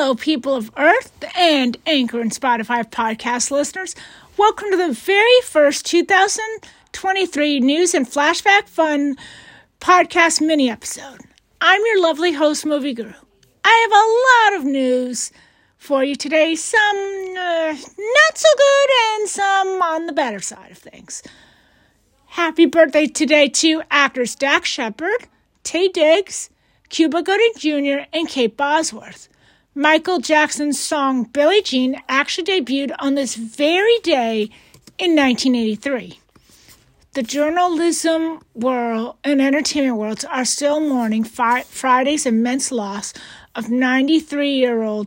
Hello, people of Earth and Anchor and Spotify podcast listeners. Welcome to the very first 2023 News and Flashback Fun podcast mini episode. I'm your lovely host, Movie Guru. I have a lot of news for you today, some uh, not so good and some on the better side of things. Happy birthday today to actors Dax Shepard, Taye Diggs, Cuba Gooding Jr., and Kate Bosworth. Michael Jackson's song Billie Jean actually debuted on this very day in 1983. The journalism world and entertainment worlds are still mourning fi- Friday's immense loss of 93 year old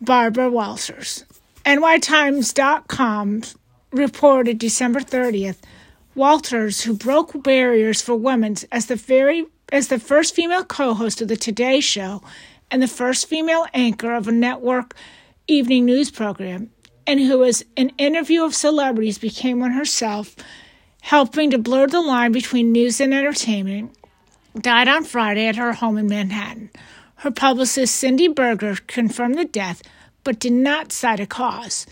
Barbara Walters. NYTimes.com reported December 30th Walters, who broke barriers for women as the very as the first female co-host of the Today Show and the first female anchor of a network evening news program, and who as an interview of celebrities became one herself, helping to blur the line between news and entertainment, died on Friday at her home in Manhattan. Her publicist Cindy Berger confirmed the death, but did not cite a cause.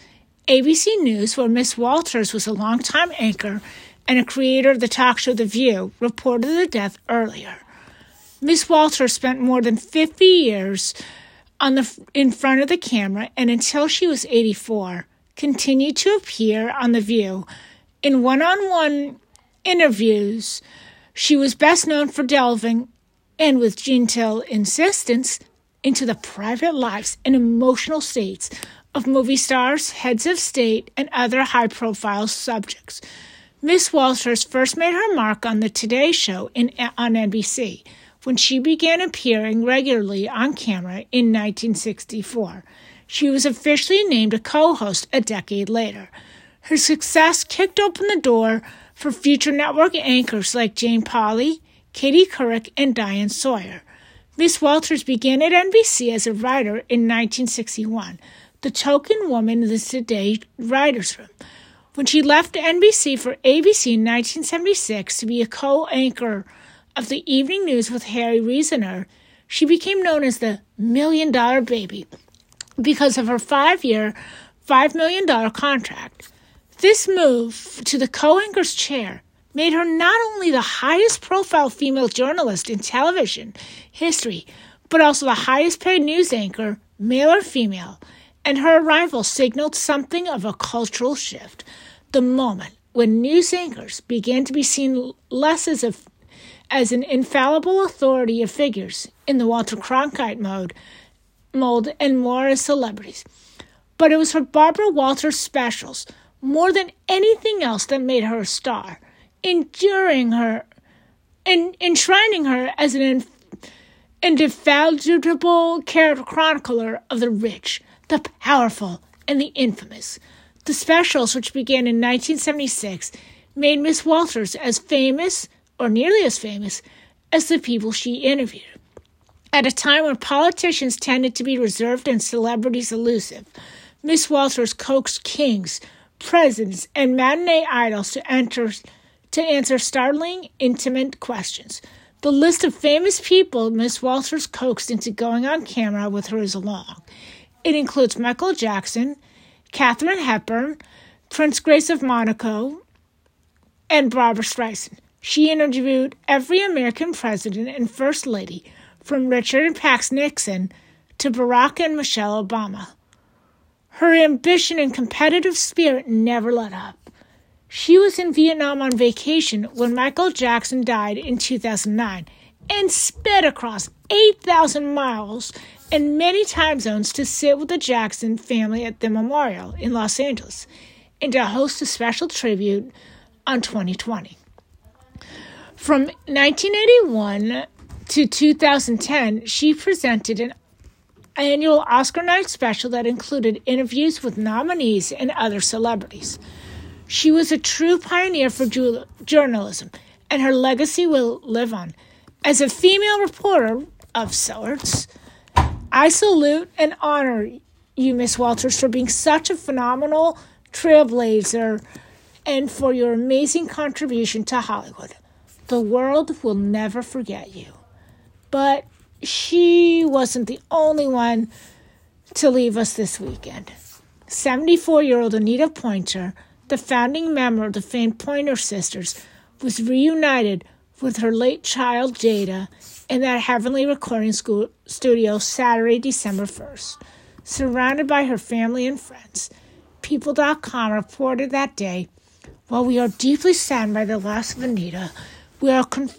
ABC News, where Miss Walters was a longtime anchor and a creator of the talk show The View, reported the death earlier. Miss Walters spent more than 50 years on the in front of the camera and until she was 84 continued to appear on The View in one-on-one interviews. She was best known for delving and with genteel insistence into the private lives and emotional states of movie stars, heads of state, and other high profile subjects. Miss Walters first made her mark on the Today Show in, on NBC when she began appearing regularly on camera in 1964. She was officially named a co host a decade later. Her success kicked open the door for future network anchors like Jane Pauley, Katie Couric, and Diane Sawyer. Miss Walters began at NBC as a writer in 1961, the token woman in the Today Writers' Room. When she left NBC for ABC in 1976 to be a co anchor of the evening news with Harry Reasoner, she became known as the Million Dollar Baby because of her five year, $5 million contract. This move to the co anchor's chair made her not only the highest profile female journalist in television history, but also the highest paid news anchor, male or female and her arrival signaled something of a cultural shift. The moment when news anchors began to be seen less as a as an infallible authority of figures in the Walter Cronkite mode mold and more as celebrities. But it was her Barbara Walters specials more than anything else that made her a star, enduring her and enshrining her as an indefatigable character chronicler of the rich, the powerful, and the infamous. The specials, which began in 1976, made Miss Walters as famous, or nearly as famous, as the people she interviewed. At a time when politicians tended to be reserved and celebrities elusive, Miss Walters coaxed kings, presidents, and matinee idols to enter to answer startling, intimate questions. The list of famous people Miss Walters coaxed into going on camera with her is long. It includes Michael Jackson, Katharine Hepburn, Prince Grace of Monaco, and Barbra Streisand. She interviewed every American president and first lady, from Richard and Pat Nixon to Barack and Michelle Obama. Her ambition and competitive spirit never let up. She was in Vietnam on vacation when Michael Jackson died in 2009 and sped across 8,000 miles and many time zones to sit with the Jackson family at the memorial in Los Angeles and to host a special tribute on 2020. From 1981 to 2010, she presented an annual Oscar night special that included interviews with nominees and other celebrities. She was a true pioneer for journalism, and her legacy will live on. As a female reporter of sorts, I salute and honor you, Miss Walters, for being such a phenomenal trailblazer and for your amazing contribution to Hollywood. The world will never forget you. But she wasn't the only one to leave us this weekend. 74 year old Anita Pointer, the founding member of the famed Pointer Sisters, was reunited with her late child Jada in that heavenly recording school studio Saturday, December 1st. Surrounded by her family and friends, People.com reported that day while we are deeply saddened by the loss of Anita, we are com-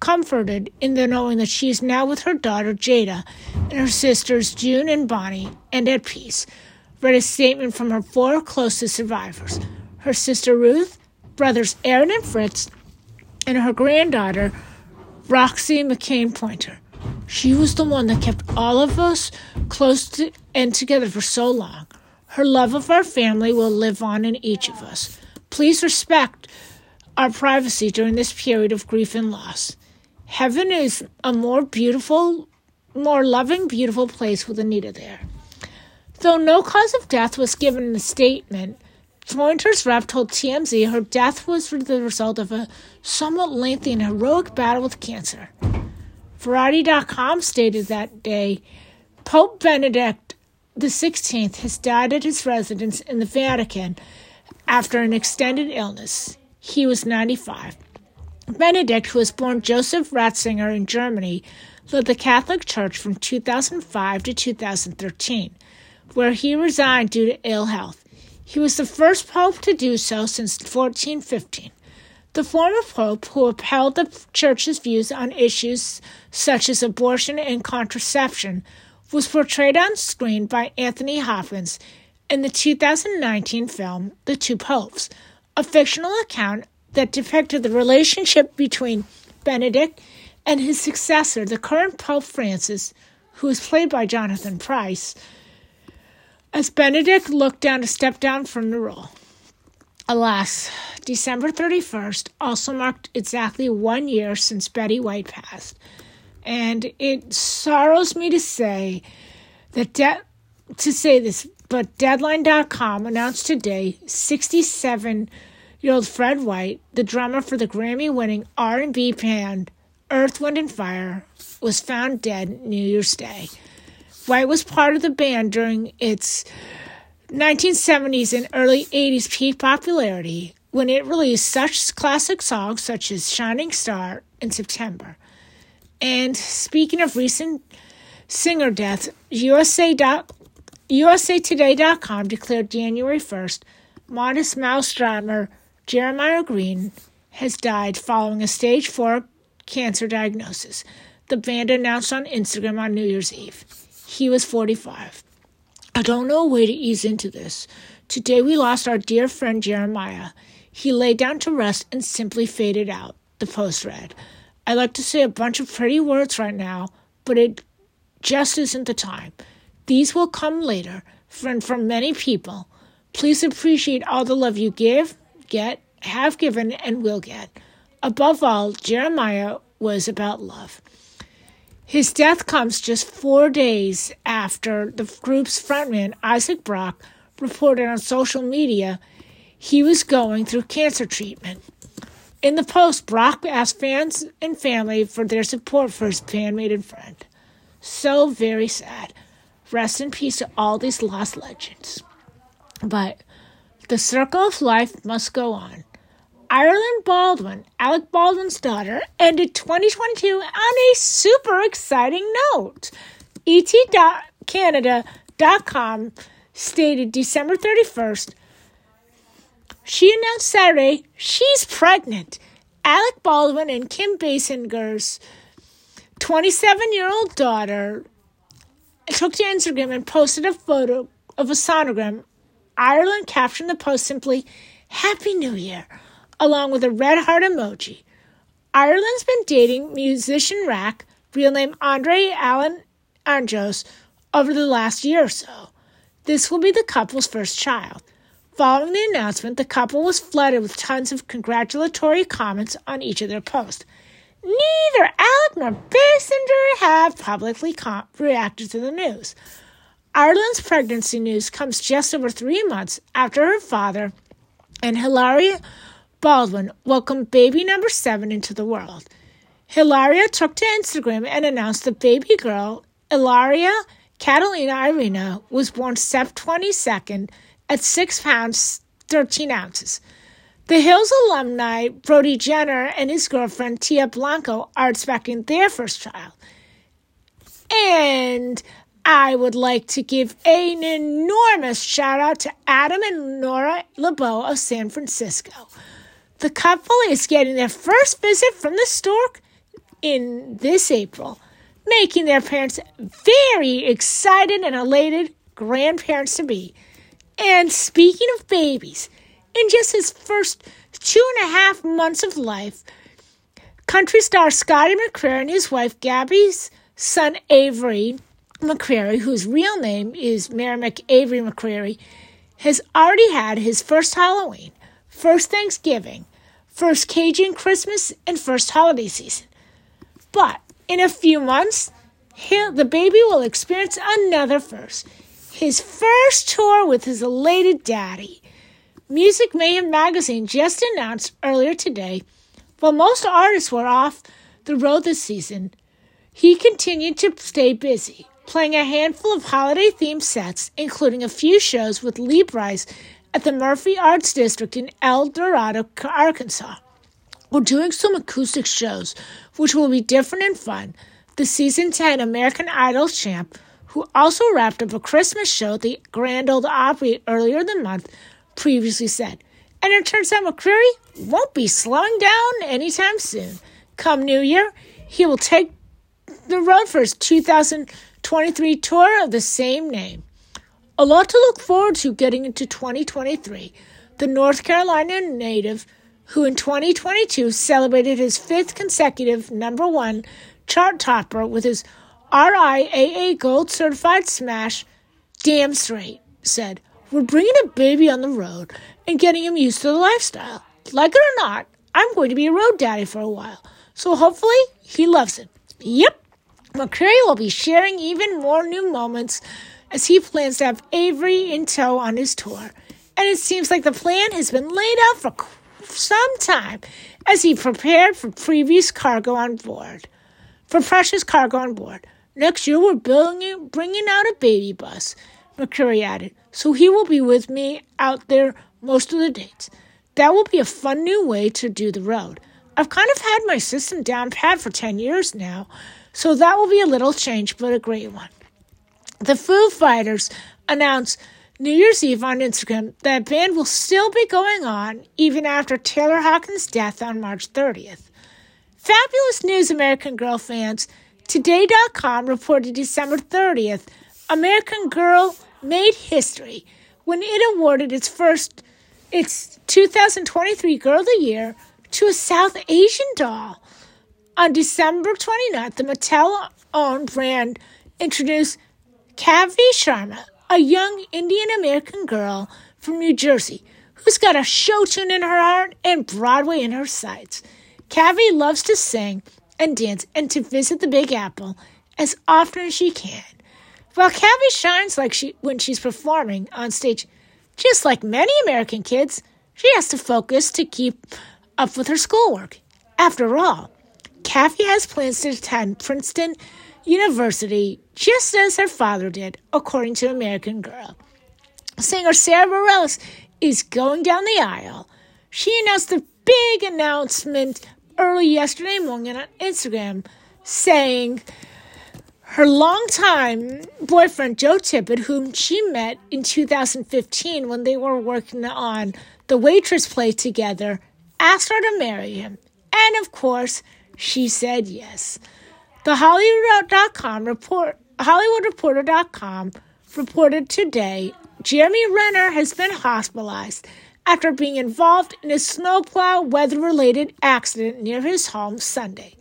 comforted in the knowing that she is now with her daughter Jada and her sisters June and Bonnie and at peace. Read a statement from her four closest survivors her sister Ruth, brothers Aaron and Fritz, and her granddaughter Roxie McKain Pointer. She was the one that kept all of us close to and together for so long. Her love of our family will live on in each of us. Please respect our privacy during this period of grief and loss. Heaven is a more beautiful, more loving, beautiful place with Anita there. Though no cause of death was given in the statement, Pointer's rep told TMZ her death was the result of a somewhat lengthy and heroic battle with cancer. Variety.com stated that day Pope Benedict XVI has died at his residence in the Vatican after an extended illness. He was 95. Benedict, who was born Joseph Ratzinger in Germany, led the Catholic Church from 2005 to 2013, where he resigned due to ill health. He was the first pope to do so since 1415. The former pope, who upheld the church's views on issues such as abortion and contraception, was portrayed on screen by Anthony Hopkins in the 2019 film The Two Popes, a fictional account that depicted the relationship between Benedict and his successor, the current Pope Francis, who was played by Jonathan Pryce, as Benedict looked down to step down from the role. Alas, December 31st also marked exactly one year since Betty White passed, and it sorrows me to say that de- to say this but Deadline.com announced today 67-year-old Fred White, the drummer for the Grammy-winning R&B band Earth, Wind and Fire, was found dead New Year's Day. White was part of the band during its 1970s and early 80s peak popularity when it released such classic songs such as Shining Star in September. And speaking of recent singer deaths, USA.com USAToday.com declared January 1st Modest Mouse drummer Jeremiah Green has died following a stage 4 cancer diagnosis. The band announced on Instagram on New Year's Eve. He was 45. I don't know a way to ease into this. Today we lost our dear friend Jeremiah. He lay down to rest and simply faded out, the post read. I'd like to say a bunch of pretty words right now, but it just isn't the time. These will come later, from, from many people. Please appreciate all the love you give, get, have given, and will get. Above all, Jeremiah was about love. His death comes just four days after the group's frontman, Isaac Brock, reported on social media he was going through cancer treatment. In the post, Brock asked fans and family for their support for his bandmate and friend. So very sad. Rest in peace to all these lost legends. But the circle of life must go on. Ireland Baldwin, Alec Baldwin's daughter, ended 2022 on a super exciting note. ET.Canada.com stated December 31st. She announced Saturday she's pregnant. Alec Baldwin and Kim Basinger's 27 year old daughter took to Instagram and posted a photo of a sonogram. Ireland captioned the post simply, Happy New Year, along with a red heart emoji. Ireland's been dating musician RAC, real name Andre Allen Anjos, over the last year or so. This will be the couple's first child. Following the announcement, the couple was flooded with tons of congratulatory comments on each of their posts. Neither Alec nor Basinger have publicly com- reacted to the news. Ireland's pregnancy news comes just over three months after her father and Hilaria Baldwin welcomed baby number seven into the world. Hilaria took to Instagram and announced the baby girl, Ilaria Catalina Irina was born September 22nd at 6 pounds 13 ounces. The Hills alumni Brody Jenner and his girlfriend Tia Blanco are expecting their first child. And I would like to give an enormous shout out to Adam and Nora LeBeau of San Francisco. The couple is getting their first visit from the stork in this April, making their parents very excited and elated grandparents to be. And speaking of babies, in just his first two and a half months of life, country star Scotty McCreery and his wife Gabby's son Avery McCreery, whose real name is Merrimack Avery McCreery, has already had his first Halloween, first Thanksgiving, first Cajun Christmas, and first holiday season. But in a few months, the baby will experience another first his first tour with his elated daddy. Music Mayhem magazine just announced earlier today while most artists were off the road this season, he continued to stay busy, playing a handful of holiday themed sets, including a few shows with Lee Brice at the Murphy Arts District in El Dorado, Arkansas. We're doing some acoustic shows, which will be different and fun. The season 10 American Idol champ, who also wrapped up a Christmas show at the Grand Ole Opry earlier in the month, previously said. And it turns out McCreery won't be slowing down anytime soon. Come New Year, he will take the road for his 2023 tour of the same name. A lot to look forward to getting into 2023. The North Carolina native, who in 2022 celebrated his fifth consecutive number one chart topper with his RIAA Gold certified smash, Damn Strait, said, We're bringing a baby on the road and getting him used to the lifestyle. Like it or not, I'm going to be a road daddy for a while, so hopefully he loves it. Yep, McCreery will be sharing even more new moments as he plans to have Avery in tow on his tour. And it seems like the plan has been laid out for some time as he prepared for previous cargo on board. For precious cargo on board. Next year, we're building, bringing out a baby bus, McCreery added, so he will be with me out there most of the dates. That will be a fun new way to do the road. I've kind of had my system down pat for 10 years now, so that will be a little change, but a great one. The Foo Fighters announced New Year's Eve on Instagram that the band will still be going on even after Taylor Hawkins' death on March 30th. Fabulous news, American Girl fans. Today.com reported December 30th, American Girl made history when it awarded its first, its 2023 Girl of the Year to a South Asian doll. On December 29th, the Mattel owned brand introduced Kavi Sharma, a young Indian American girl from New Jersey who's got a show tune in her heart and Broadway in her sights. Kavi loves to sing and dance and to visit the Big Apple as often as she can. While Kavi shines like she when she's performing on stage, just like many American kids, she has to focus to keep up with her schoolwork. After all, Kavi has plans to attend Princeton University just as her father did, according to American Girl. Singer Sara Bareilles is going down the aisle. She announced a big announcement early yesterday morning on Instagram saying her longtime boyfriend, Joe Tippett, whom she met in 2015 when they were working on the waitress play together, asked her to marry him. And of course, she said yes. The Hollywood.com report, HollywoodReporter.com reported today Jeremy Renner has been hospitalized after being involved in a snowplow weather related accident near his home Sunday.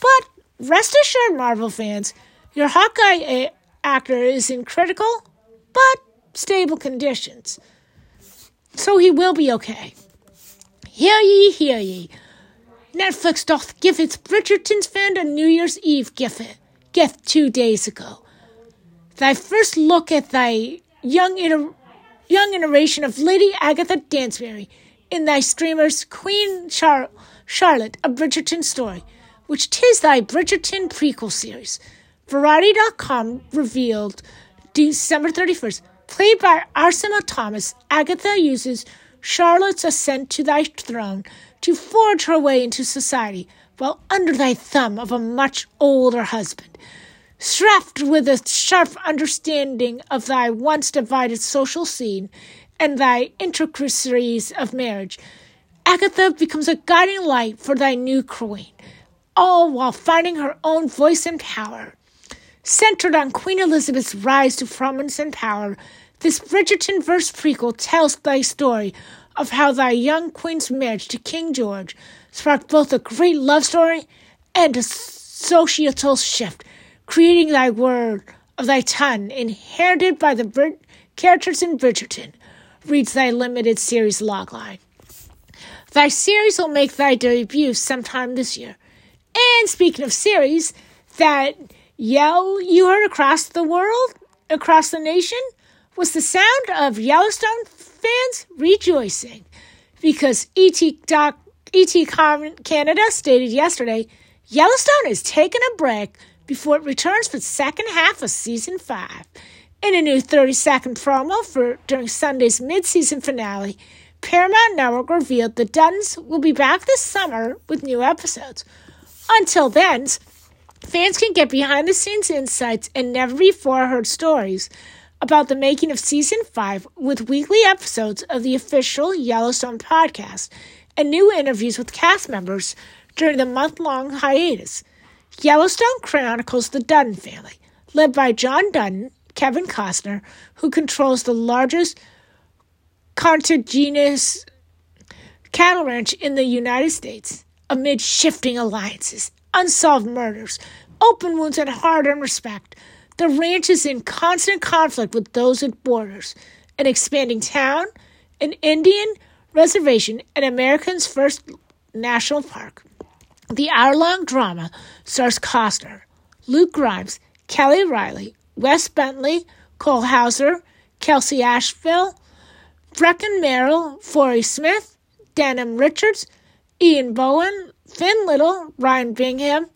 But rest assured, Marvel fans, your Hawkeye eh, actor is in critical but stable conditions. So he will be okay. Hear ye, hear ye. Netflix doth give its Bridgerton's fan a New Year's Eve gift, gift two days ago. Thy first look at thy young, iter- young iteration of Lady Agatha Danbury in thy streamer's Queen Char- Charlotte, a Bridgerton story, which tis thy Bridgerton prequel series. Variety.com revealed December 31st, played by Arsema Thomas, Agatha uses Charlotte's ascent to thy throne to forge her way into society while under thy thumb of a much older husband. Strapped with a sharp understanding of thy once divided social scene and thy intricacies of marriage, Agatha becomes a guiding light for thy new queen, all while finding her own voice and power. Centered on Queen Elizabeth's rise to prominence and power, this Bridgerton verse prequel tells thy story of how thy young queen's marriage to King George sparked both a great love story and a societal shift, creating thy word of thy tongue, inherited by the characters in Bridgerton, reads thy limited series logline. Thy series will make thy debut sometime this year. And speaking of series, that yell you heard across the world, across the nation, was the sound of Yellowstone fans rejoicing because ET, Doc, ET Canada stated yesterday Yellowstone is taking a break before it returns for the second half of season five. In a new 30 second promo for during Sunday's mid season finale, Paramount Network revealed the Duttons will be back this summer with new episodes. Until then, fans can get behind the scenes insights and never before heard stories about the making of season 5 with weekly episodes of the official Yellowstone podcast and new interviews with cast members during the month long hiatus. Yellowstone chronicles the Dutton family, led by John Dutton, Kevin Costner, who controls the largest contiguous cattle ranch in the United States, amid shifting alliances, unsolved murders, open wounds, and hard earned respect. The ranch is in constant conflict with those it borders an expanding town, an Indian reservation, and America's first national park. The hour long drama stars Costner, Luke Grimes, Kelly Reilly, Wes Bentley, Cole Hauser, Kelsey Asbille, Brecken Merrill, Forrie Smith, Denim Richards, Ian Bohen, Finn Little, Ryan Bingham,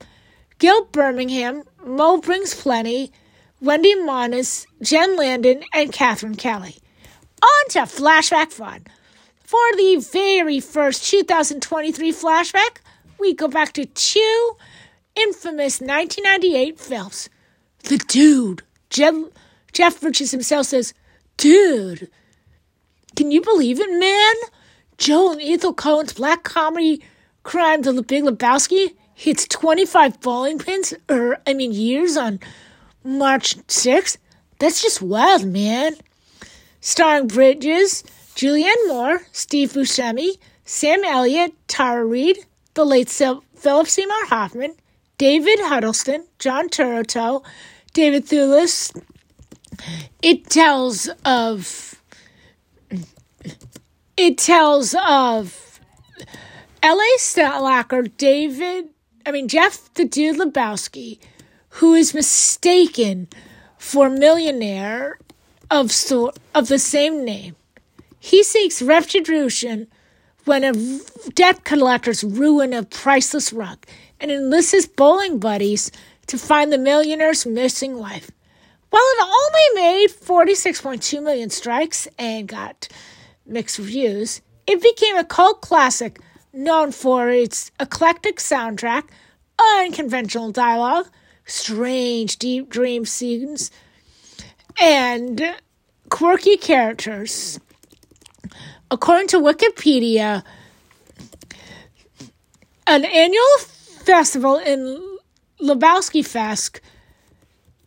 Gil Birmingham, Mo Brings Plenty, Wendy Moniz, Jen Landon, and Kathryn Kelly. On to Flashback Fun. For the very first 2023 flashback, we go back to two infamous 1998 films. The Dude. Jeff, Bridges himself says, Dude, can you believe it, man? Joel and Ethan Coen's black comedy crime, The Big Lebowski, hits 25 bowling pins, or, I mean, years on March 6th? That's just wild, man. Starring Bridges, Julianne Moore, Steve Buscemi, Sam Elliott, Tara Reid, the late Philip Seymour Hoffman, David Huddleston, John Turturro, David Thewlis. It tells of it tells of L.A. Slacker, David, I mean Jeff the Dude Lebowski, who is mistaken for millionaire of so, of the same name. He seeks retribution when a debt collector's ruin a priceless rug and enlists his bowling buddies to find the millionaire's missing wife. While it only made 46.2 million strikes and got mixed reviews, it became a cult classic known for its eclectic soundtrack, unconventional dialogue, strange deep dream scenes, and quirky characters. According to Wikipedia, an annual festival in Lebowski Fest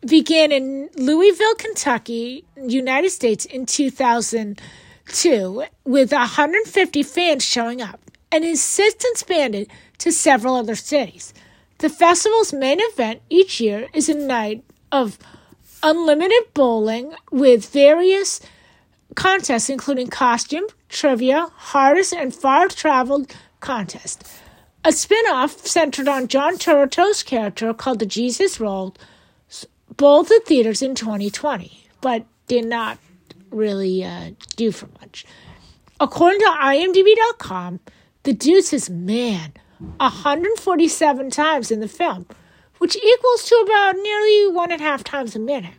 began in Louisville, Kentucky, United States in 2002 with 150 fans showing up and has since expanded to several other cities. The festival's main event each year is a night of unlimited bowling with various contests including costume, trivia, hardest and far traveled contest. A spin off centered on John Turturro's character called the Jesus Roll bowled the theaters in 2020, but did not really uh, do for much. According to IMDb.com, the deuce is man, 147 times in the film, which equals to about nearly one and a half times a minute.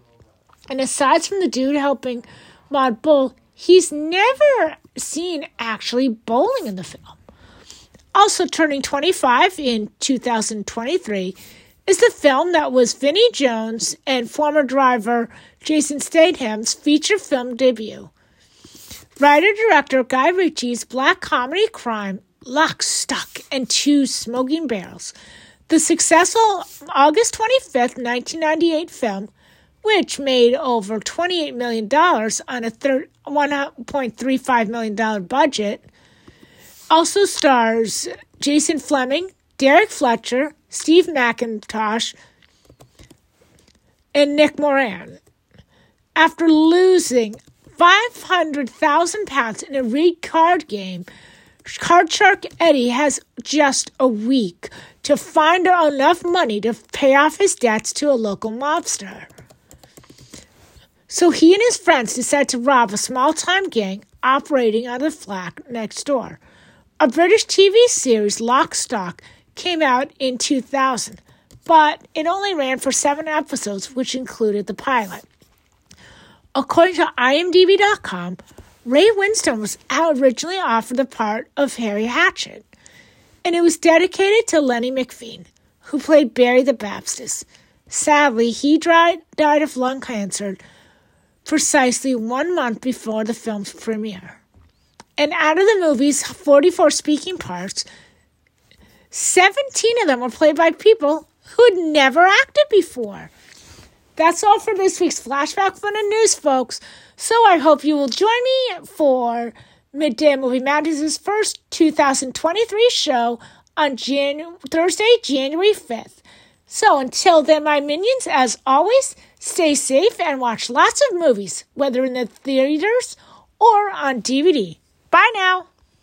And aside from the dude helping Maud bowl, he's never seen actually bowling in the film. Also turning 25 in 2023 is the film that was Vinnie Jones and former driver Jason Statham's feature film debut. Writer director Guy Ritchie's black comedy crime Lock, Stock, and Two Smoking Barrels, the successful August 25th, 1998 film, which made over $28 million on a $1.35 uh, million budget, also stars Jason Flemyng, Dexter Fletcher, Steve Mackintosh, and Nick Moran. After losing 500,000 pounds in a rigged card game, Card Shark Eddie has just a week to find enough money to pay off his debts to a local mobster. So he and his friends decide to rob a small time gang operating on the flat next door. A British TV series, Lock Stock, came out in 2000, but it only ran for seven episodes, which included the pilot. According to IMDb.com, Ray Winstone was originally offered the part of Harry Hatchett, and it was dedicated to Lenny McLean, who played Barry the Baptist. Sadly, he died, died of lung cancer precisely one month before the film's premiere. And out of the movie's 44 speaking parts, 17 of them were played by people who had never acted before. That's all for this week's Flashback Fun and News, folks. So I hope you will join me for Midday Movie Madness's first 2023 show on Jan- Thursday, January 5th. So until then, my minions, as always, stay safe and watch lots of movies, whether in the theaters or on DVD. Bye now.